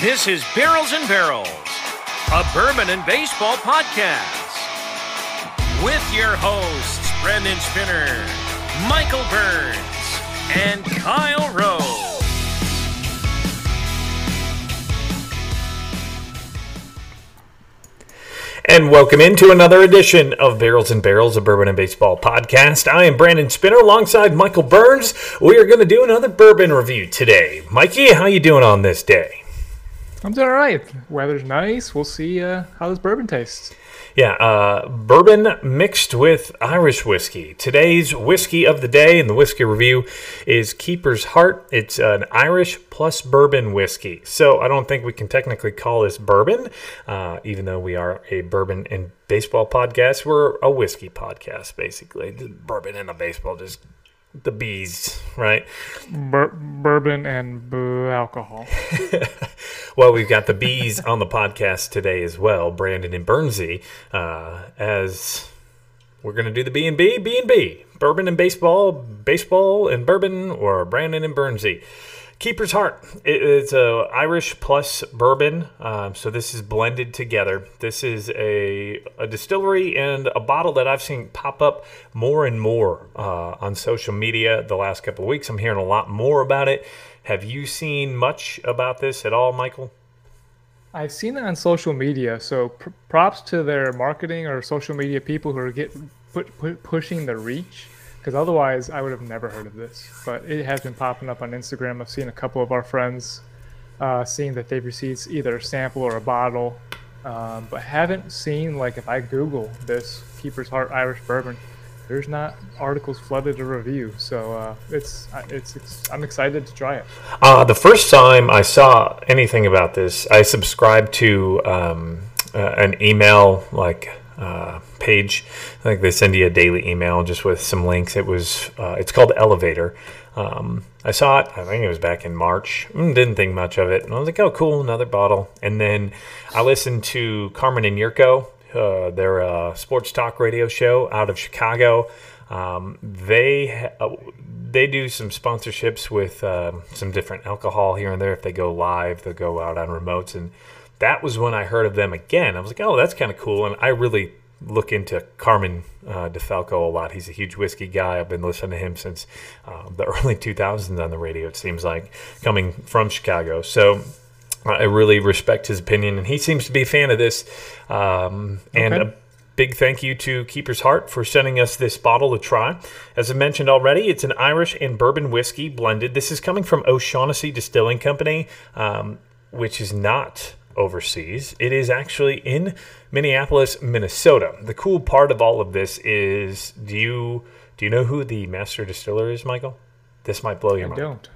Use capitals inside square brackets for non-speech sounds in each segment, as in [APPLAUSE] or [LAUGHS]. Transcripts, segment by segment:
This is Barrels and Barrels, a bourbon and baseball podcast. With your hosts, Brandon Spinner, Michael Burns, and Kyle Rose. And welcome into another edition of Barrels and Barrels, a bourbon and baseball podcast. I am Brandon Spinner alongside Michael Burns. We are going to do another bourbon review today. Mikey, how you doing on this day? I'm doing all right. Weather's nice. We'll see uh, how this bourbon tastes. Yeah, uh, bourbon mixed with Irish whiskey. Today's whiskey of the day in the whiskey review is Keeper's Heart. It's an Irish plus bourbon whiskey. So I don't think we can technically call this bourbon, uh, even though we are a bourbon and baseball podcast. We're a whiskey podcast, basically. Bourbon and a baseball just the bees, right? Bur- bourbon and boo alcohol. [LAUGHS] well, we've got the bees on the podcast today as well, Brandon and Burnsy, uh, as we're going to do the B and B, B and B, bourbon and baseball, baseball and bourbon, or Brandon and Burnsy. Keeper's Heart. it's a Irish plus bourbon, um, so this is blended together. This is a, a distillery and a bottle that I've seen pop up more and more uh, on social media the last couple of weeks. I'm hearing a lot more about it. Have you seen much about this at all, Michael? I've seen it on social media, so pr- props to their marketing or social media people who are get put, put, pushing the reach because otherwise I would have never heard of this. But it has been popping up on Instagram. I've seen a couple of our friends uh, seeing that they've received either a sample or a bottle, um, but haven't seen like if I Google this Keeper's Heart Irish Bourbon, there's not articles flooded to review. So uh, it's, it's, it's I'm excited to try it. Uh, the first time I saw anything about this, I subscribed to um, uh, an email like uh, page. I think they send you a daily email just with some links. It was uh, it's called Elevator. Um, I saw it. I think it was back in March. Mm, didn't think much of it, and I was like, "Oh, cool, another bottle." And then I listened to Carmen and Jurko. Uh, their uh, sports talk radio show out of Chicago. Um, they uh, they do some sponsorships with uh, some different alcohol here and there. If they go live, they'll go out on remotes and that was when I heard of them again. I was like, oh, that's kind of cool. And I really look into Carmen uh, DeFalco a lot. He's a huge whiskey guy. I've been listening to him since uh, the [LAUGHS] early 2000s on the radio, it seems like, coming from Chicago. So I really respect his opinion, and he seems to be a fan of this. Um, and a big thank you to Keeper's Heart for sending us this bottle to try. As I mentioned already, it's an Irish and bourbon whiskey blended. This is coming from O'Shaughnessy Distilling Company, um, which is not overseas. It is actually in Minneapolis, Minnesota. The cool part of all of this is do you do you know who the master distiller is, Michael? This might blow your I mind. I don't.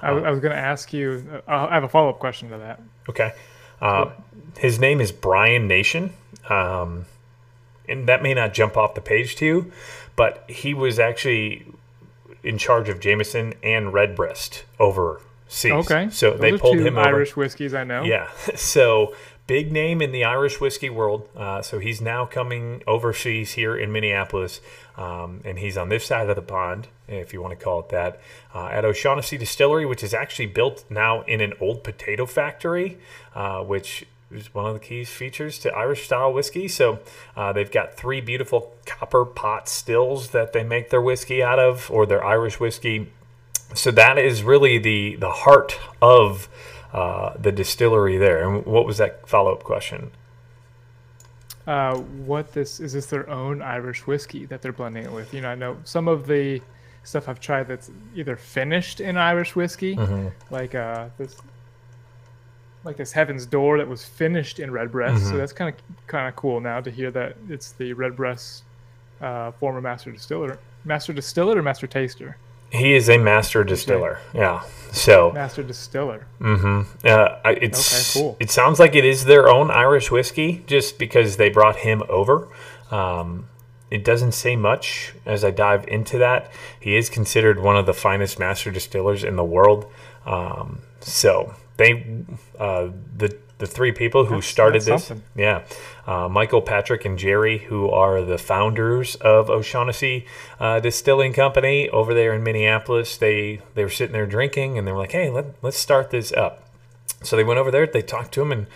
I, uh, I was going to ask you. I have a follow up question to that. Okay. Uh, his name is Brian Nation. Um, and that may not jump off the page to you, but he was actually in charge of Jameson and Redbreast over Okay. So Those they pulled him Irish over. whiskeys, I know. Yeah. [LAUGHS] So big name in the Irish whiskey world. Uh, so he's now coming overseas here in Minneapolis, um, and he's on this side of the pond, if you want to call it that, uh, at O'Shaughnessy Distillery, which is actually built now in an old potato factory, uh, which is one of the key features to Irish style whiskey. So uh, they've got three beautiful copper pot stills that they make their whiskey out of, or their Irish whiskey so that is really the the heart of uh, the distillery there. And what was that follow up question? Uh, what this is this their own Irish whiskey that they're blending it with? You know, I know some of the stuff I've tried that's either finished in Irish whiskey, mm-hmm. like uh, this, like this Heaven's Door that was finished in Redbreast. Mm-hmm. So that's kind of kind of cool now to hear that it's the Redbreast uh, former master distiller, master distiller or master taster. He is a master distiller. Yeah. So master distiller. Mm-hmm. Uh, it's okay, cool. It sounds like it is their own Irish whiskey, just because they brought him over. Um, it doesn't say much as I dive into that. He is considered one of the finest master distillers in the world. Um, so they, uh, the the three people who that's, started that's this. Something. Yeah. Uh, Michael, Patrick, and Jerry, who are the founders of O'Shaughnessy uh, Distilling Company over there in Minneapolis. They they were sitting there drinking, and they were like, "Hey, let, let's start this up." So they went over there, they talked to him, and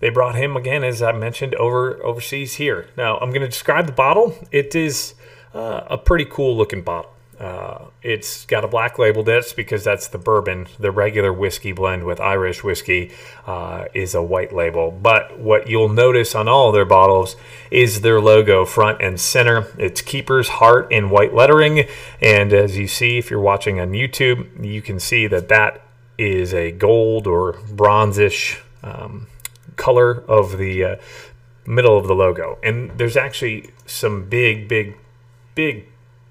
they brought him again, as I mentioned, over overseas here. Now I'm going to describe the bottle. It is uh, a pretty cool looking bottle. Uh, it's got a black label disc because that's the bourbon. The regular whiskey blend with Irish whiskey uh, is a white label. But what you'll notice on all their bottles is their logo front and center. It's Keeper's Heart in white lettering. And as you see, if you're watching on YouTube, you can see that that is a gold or bronzish um, color of the uh, middle of the logo. And there's actually some big, big, big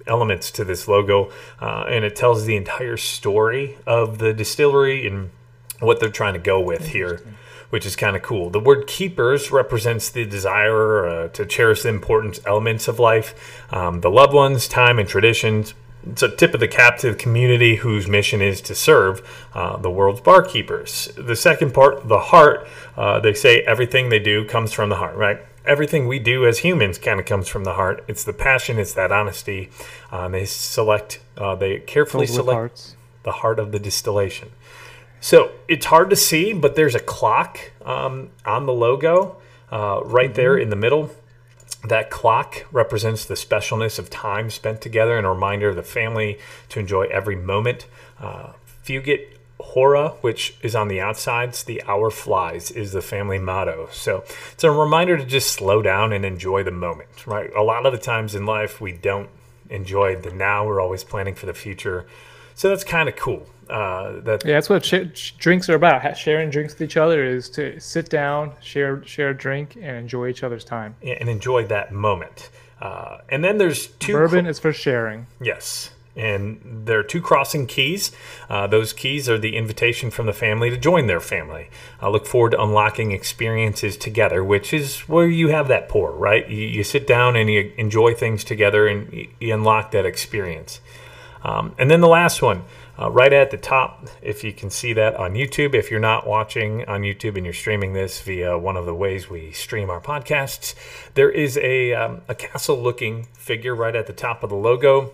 elements to this logo, uh, and it tells the entire story of the distillery and what they're trying to go with here, which is kind of cool. The word keepers represents the desire uh, to cherish the important elements of life, um, the loved ones, time, and traditions. It's a tip of the cap to the community whose mission is to serve uh, the world's barkeepers. The second part, the heart, uh, they say everything they do comes from the heart, right? Everything we do as humans kind of comes from the heart. It's the passion, it's that honesty. Um, they select, uh, they carefully select hearts. the heart of the distillation. So it's hard to see, but there's a clock um, on the logo uh, right mm-hmm. there in the middle. That clock represents the specialness of time spent together and a reminder of the family to enjoy every moment. Uh, Fugit Hora, which is on the outsides, the hour flies is the family motto. So it's a reminder to just slow down and enjoy the moment, right? A lot of the times in life, we don't enjoy the now. We're always planning for the future. So that's kind of cool. Uh, that yeah, that's what sh- drinks are about. Sharing drinks with each other is to sit down, share share a drink, and enjoy each other's time. and enjoy that moment. Uh, and then there's two. Bourbon is for sharing. Yes and there are two crossing keys. Uh, those keys are the invitation from the family to join their family. I look forward to unlocking experiences together, which is where you have that pour, right? You, you sit down and you enjoy things together and you, unlock that experience. Um, and then the last one, uh, right at the top, if you can see that on YouTube. If you're not watching on YouTube and you're streaming this via one of the ways we stream our podcasts, there is a, um, a castle looking figure right at the top of the logo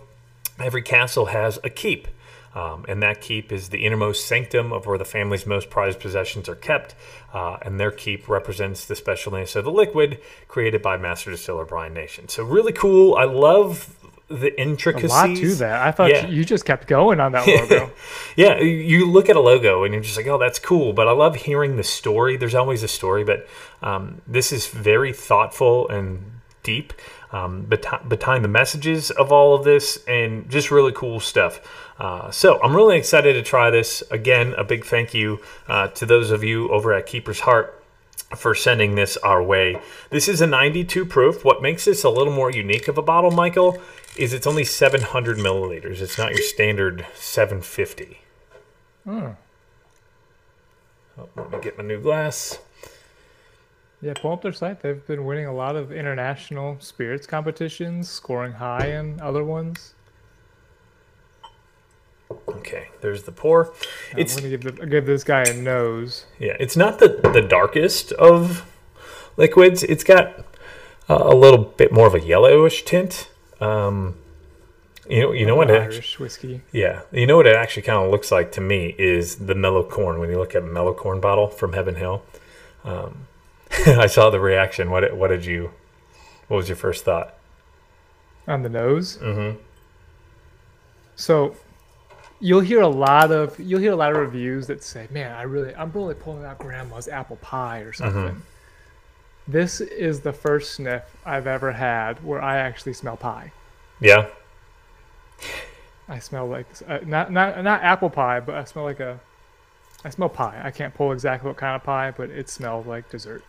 every castle has a keep. Um, and that keep is the innermost sanctum of where the family's most prized possessions are kept. Uh, and their keep represents the specialness of the liquid created by Master Distiller Brian Nation. So, really cool. I love the intricacies. A lot to that. I thought yeah. you just kept going on that logo. [LAUGHS] yeah, you look at a logo and you're just like, oh, that's cool. But I love hearing the story. There's always a story, but um, this is very thoughtful and deep um, behind the messages of all of this and just really cool stuff. Uh, so I'm really excited to try this. Again, a big thank you uh, to those of you over at Keeper's Heart for sending this our way. This is a 92 proof. What makes this a little more unique of a bottle, Michael, is it's only 700 milliliters. It's not your standard 750. Hmm. Oh, let me get my new glass. Yeah, pull up their site. They've been winning a lot of international spirits competitions, scoring high in other ones. Okay, there's the pour. I'm it's, gonna give, the, give this guy a nose. Yeah, it's not the the darkest of liquids. It's got a little bit more of a yellowish tint. Um, you know, you know what? Irish actually, whiskey. Yeah, you know what it actually kind of looks like to me is the Mellow Corn. When you look at a Mellow Corn bottle from Heaven Hill, um, [LAUGHS] I saw the reaction. What what did you? What was your first thought? On the nose. Mm-hmm. So, you'll hear a lot of you'll hear a lot of reviews that say, "Man, I really I'm really pulling out grandma's apple pie or something." Mm-hmm. This is the first sniff I've ever had where I actually smell pie. Yeah. I smell like uh, not not not apple pie, but I smell like a I smell pie. I can't pull exactly what kind of pie, but it smells like dessert.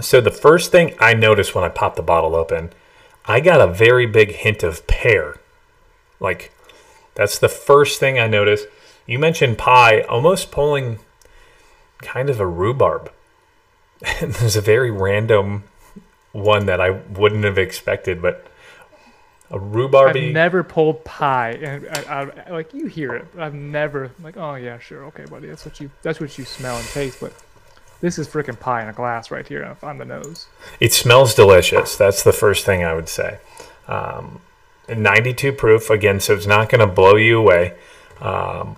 So the first thing I noticed when I popped the bottle open, I got a very big hint of pear. Like that's the first thing I noticed. You mentioned pie, almost pulling kind of a rhubarb. [LAUGHS] There's a very random one that I wouldn't have expected, but a rhubarb. I've never pulled pie, and I, I, like you hear it, I've never like, oh yeah, sure, okay, buddy, that's what you that's what you smell and taste. But this is freaking pie in a glass right here on the nose. It smells delicious. That's the first thing I would say. Um, 92 proof again, so it's not going to blow you away. Um,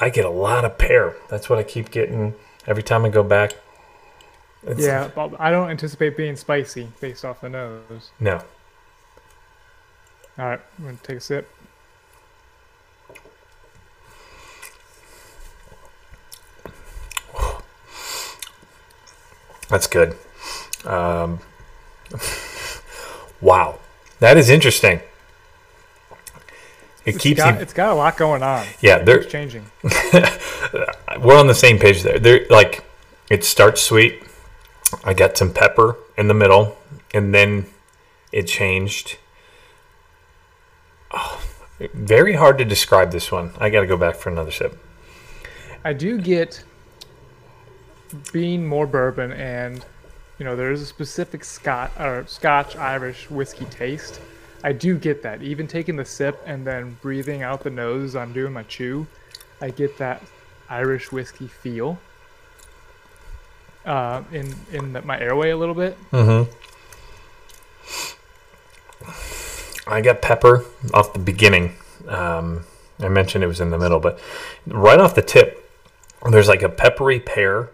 I get a lot of pear. That's what I keep getting every time I go back. It's- Yeah, but I don't anticipate being spicy based off the nose. No. All right, I'm gonna take a sip. That's good. Um, [LAUGHS] wow, that is interesting. It It's keeps got, you. it's got a lot going on. Yeah, they're changing. [LAUGHS] We're on the same page there. There, like, it starts sweet. I got some pepper in the middle, and then it changed. Oh, very hard to describe this one. I got to go back for another sip. I do get being more bourbon, and you know there is a specific Scot or Scotch Irish whiskey taste. I do get that. Even taking the sip and then breathing out the nose as I'm doing my chew, I get that Irish whiskey feel uh, in in the, my airway a little bit. Mm-hmm. I got pepper off the beginning. Um, I mentioned it was in the middle, but right off the tip, there's like a peppery pear.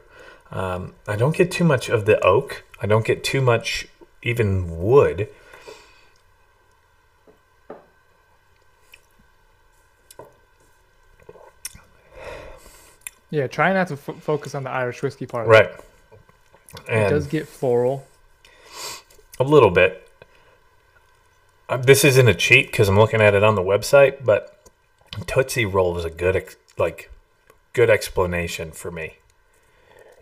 Um, I don't get too much of the oak. I don't get too much even wood. Yeah, try not to f- focus on the Irish whiskey part. Right. It. It does get floral. a little bit. Uh, this isn't a cheat because I'm looking at it on the website, but Tootsie Roll is a good, ex- like, good explanation for me.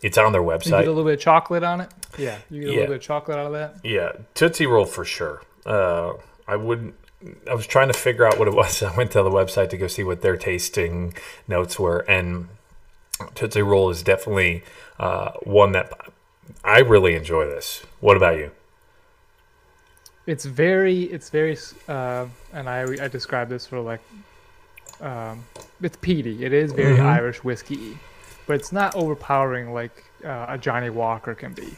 It's on their website. You website. get a little bit of chocolate on it. Yeah, you get a Yeah. little bit of chocolate out of that. Yeah, Tootsie Roll for sure. Uh, I wouldn't. I was trying to figure out what it was. [LAUGHS] I went to the website to go see what their tasting notes were, and Tootsie Roll is definitely uh, one that I really enjoy. This. What about you? it's very it's very uh, and I I describe this for like um, it's peaty. It is very Mhm. Irish whiskey, but it's not overpowering like uh, a Johnnie Walker can be.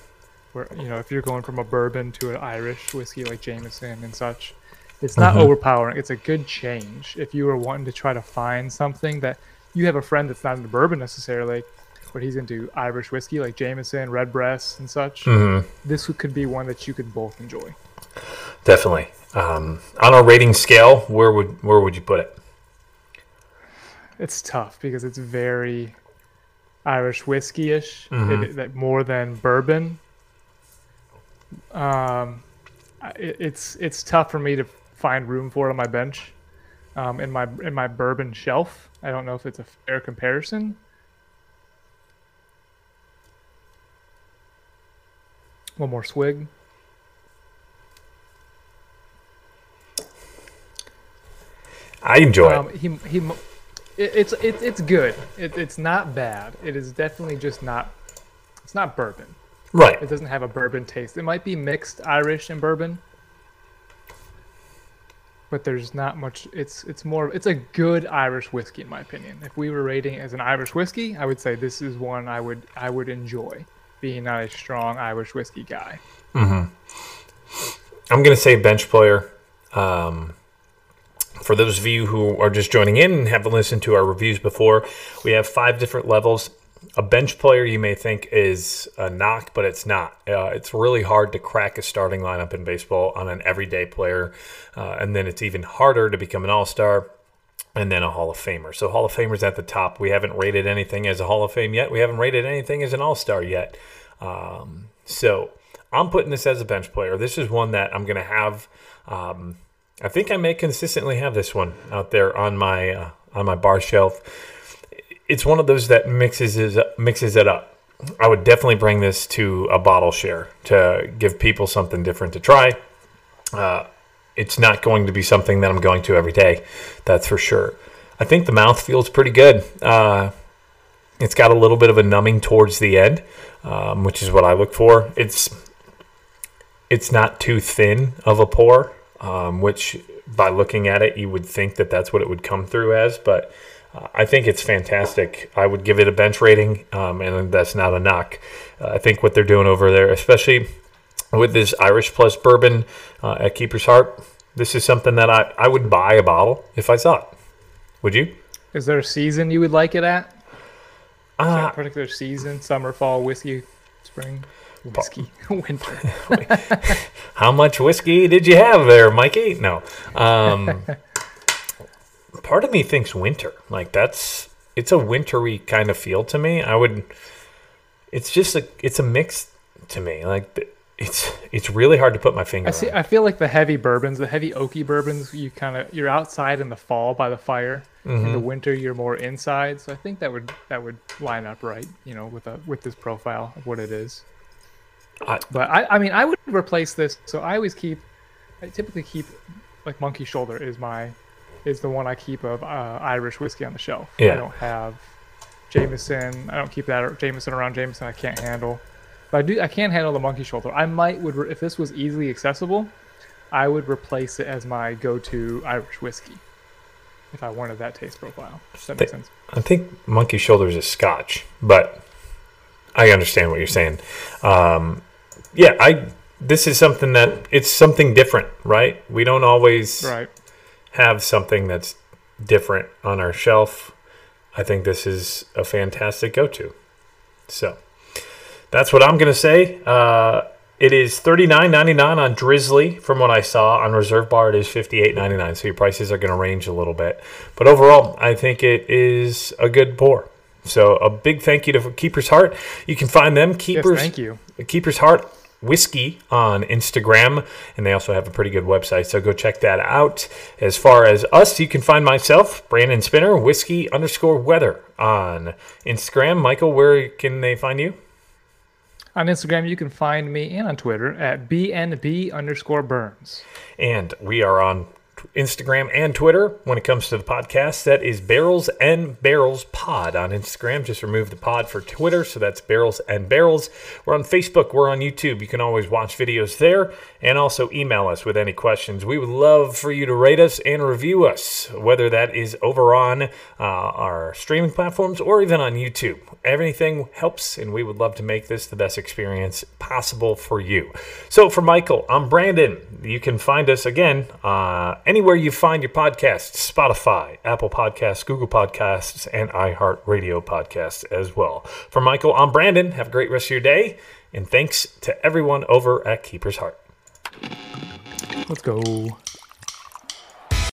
Where you know if you're going from a bourbon to an Irish whiskey like Jameson and such, it's not Mhm. overpowering. It's a good change if you were wanting to try to find something that you have a friend that's not into bourbon necessarily, but he's into Irish whiskey like Jameson, Redbreast, and such. Mm-hmm. This could be one that you could both enjoy. Definitely. Um, on a rating scale, where would where would you put it? It's tough because it's very Irish whiskey-ish, Mhm. more than bourbon. Um, it, it's it's tough for me to find room for it on my bench, um, in my in my bourbon shelf. I don't know if it's a fair comparison. One more swig. I enjoy Um, it. he he, it, it's it's it's good. It, it's not bad. It is definitely just not. It's not bourbon. Right. It doesn't have a bourbon taste. It might be mixed Irish and bourbon, but there's not much. It's it's more. It's a good Irish whiskey in my opinion. If we were rating it as an Irish whiskey, I would say this is one I would I would enjoy. Being not a strong Irish whiskey guy. Mm-hmm. I'm going to say bench player. Um, for those of you who are just joining in and haven't listened to our reviews before, we have five different levels. A bench player you may think is a knock, but it's not. Uh, it's really hard to crack a starting lineup in baseball on an everyday player, uh, and then it's even harder to become an all star and then a Hall of Famer. So Hall of Famers at the top. We haven't rated anything as a Hall of Fame yet. We haven't rated anything as an All Star yet. Um, so I'm putting this as a bench player. This is one that I'm going to have. Um, I think I may consistently have this one out there on my uh, on my bar shelf. It's one of those that mixes is, mixes it up. I would definitely bring this to a bottle share to give people something different to try. Uh, it's not going to be something that I'm going to every day, that's for sure. I think the mouth feels pretty good. Uh, it's got a little bit of a numbing towards the end, um, which is what I look for. It's it's not too thin of a pour, um, which by looking at it you would think that that's what it would come through as, but uh, I think it's fantastic. I would give it a bench rating, um, and that's not a knock. Uh, I think what they're doing over there, especially with this Irish plus bourbon uh, at Keeper's Heart, this is something that I, I would buy a bottle if I saw it. Would you? Is there a season you would like it at? Uh, a particular season? Summer, fall, whiskey, spring, whiskey, [LAUGHS] winter. [LAUGHS] How much whiskey did you have there, Mikey? No. Um, [LAUGHS] part of me thinks winter. Like that's it's a wintry kind of feel to me. I would. It's just a it's a mix to me. Like it's it's really hard to put my finger I see. on. I feel like the heavy bourbons, the heavy oaky bourbons, you kind of you're outside in the fall by the fire. In Mm-hmm. the winter, you're more inside. So I think that would that would line up right. You know, with a with this profile of what it is. I- but I, I mean, I would replace this. So I always keep. I typically keep like Monkey Shoulder is my is the one I keep of uh, Irish whiskey on the shelf. Yeah. I don't have Jameson. I don't keep that Jameson around Jameson. I can't handle. But I do. I can handle the Monkey Shoulder. I might would re- if this was easily accessible. I would replace it as my go-to Irish whiskey if I wanted that taste profile. Does that make sense? I think Monkey Shoulders is a Scotch, but I understand what you're saying. Um, yeah, I. This is something that it's something different, right? We don't always Right. have something that's different on our shelf. I think this is a fantastic go-to. So that's what I'm going to say. Uh, it is $39.99 on Drizly. From what I saw on Reserve Bar, it is $58.99. So your prices are going to range a little bit. But overall, I think it is a good pour. So a big thank you to Keeper's Heart. You can find them Yes. Keeper's Thank you. Keeper's Heart Whiskey on Instagram, and they also have a pretty good website, so go check that out. As far as us, you can find myself, Brandon Spinner, Whiskey underscore Weather on Instagram. Michael, where can they find you? On Instagram, you can find me and on Twitter at bnb underscore burns. And we are on Instagram and Twitter when it comes to the podcast. That is Barrels and Barrels Pod on Instagram. Just remove the pod for Twitter. So that's Barrels and Barrels. We're on Facebook. We're on YouTube. You can always watch videos there and also email us with any questions. We would love for you to rate us and review us, whether that is over on uh, our streaming platforms or even on YouTube. Everything helps, and we would love to make this the best experience possible for you. So, for Michael, I'm Brandon. You can find us again uh, anywhere you find your podcasts Spotify, Apple Podcasts, Google Podcasts, and iHeartRadio Podcasts as well. For Michael, I'm Brandon. Have a great rest of your day, and thanks to everyone over at Keeper's Heart. Let's go.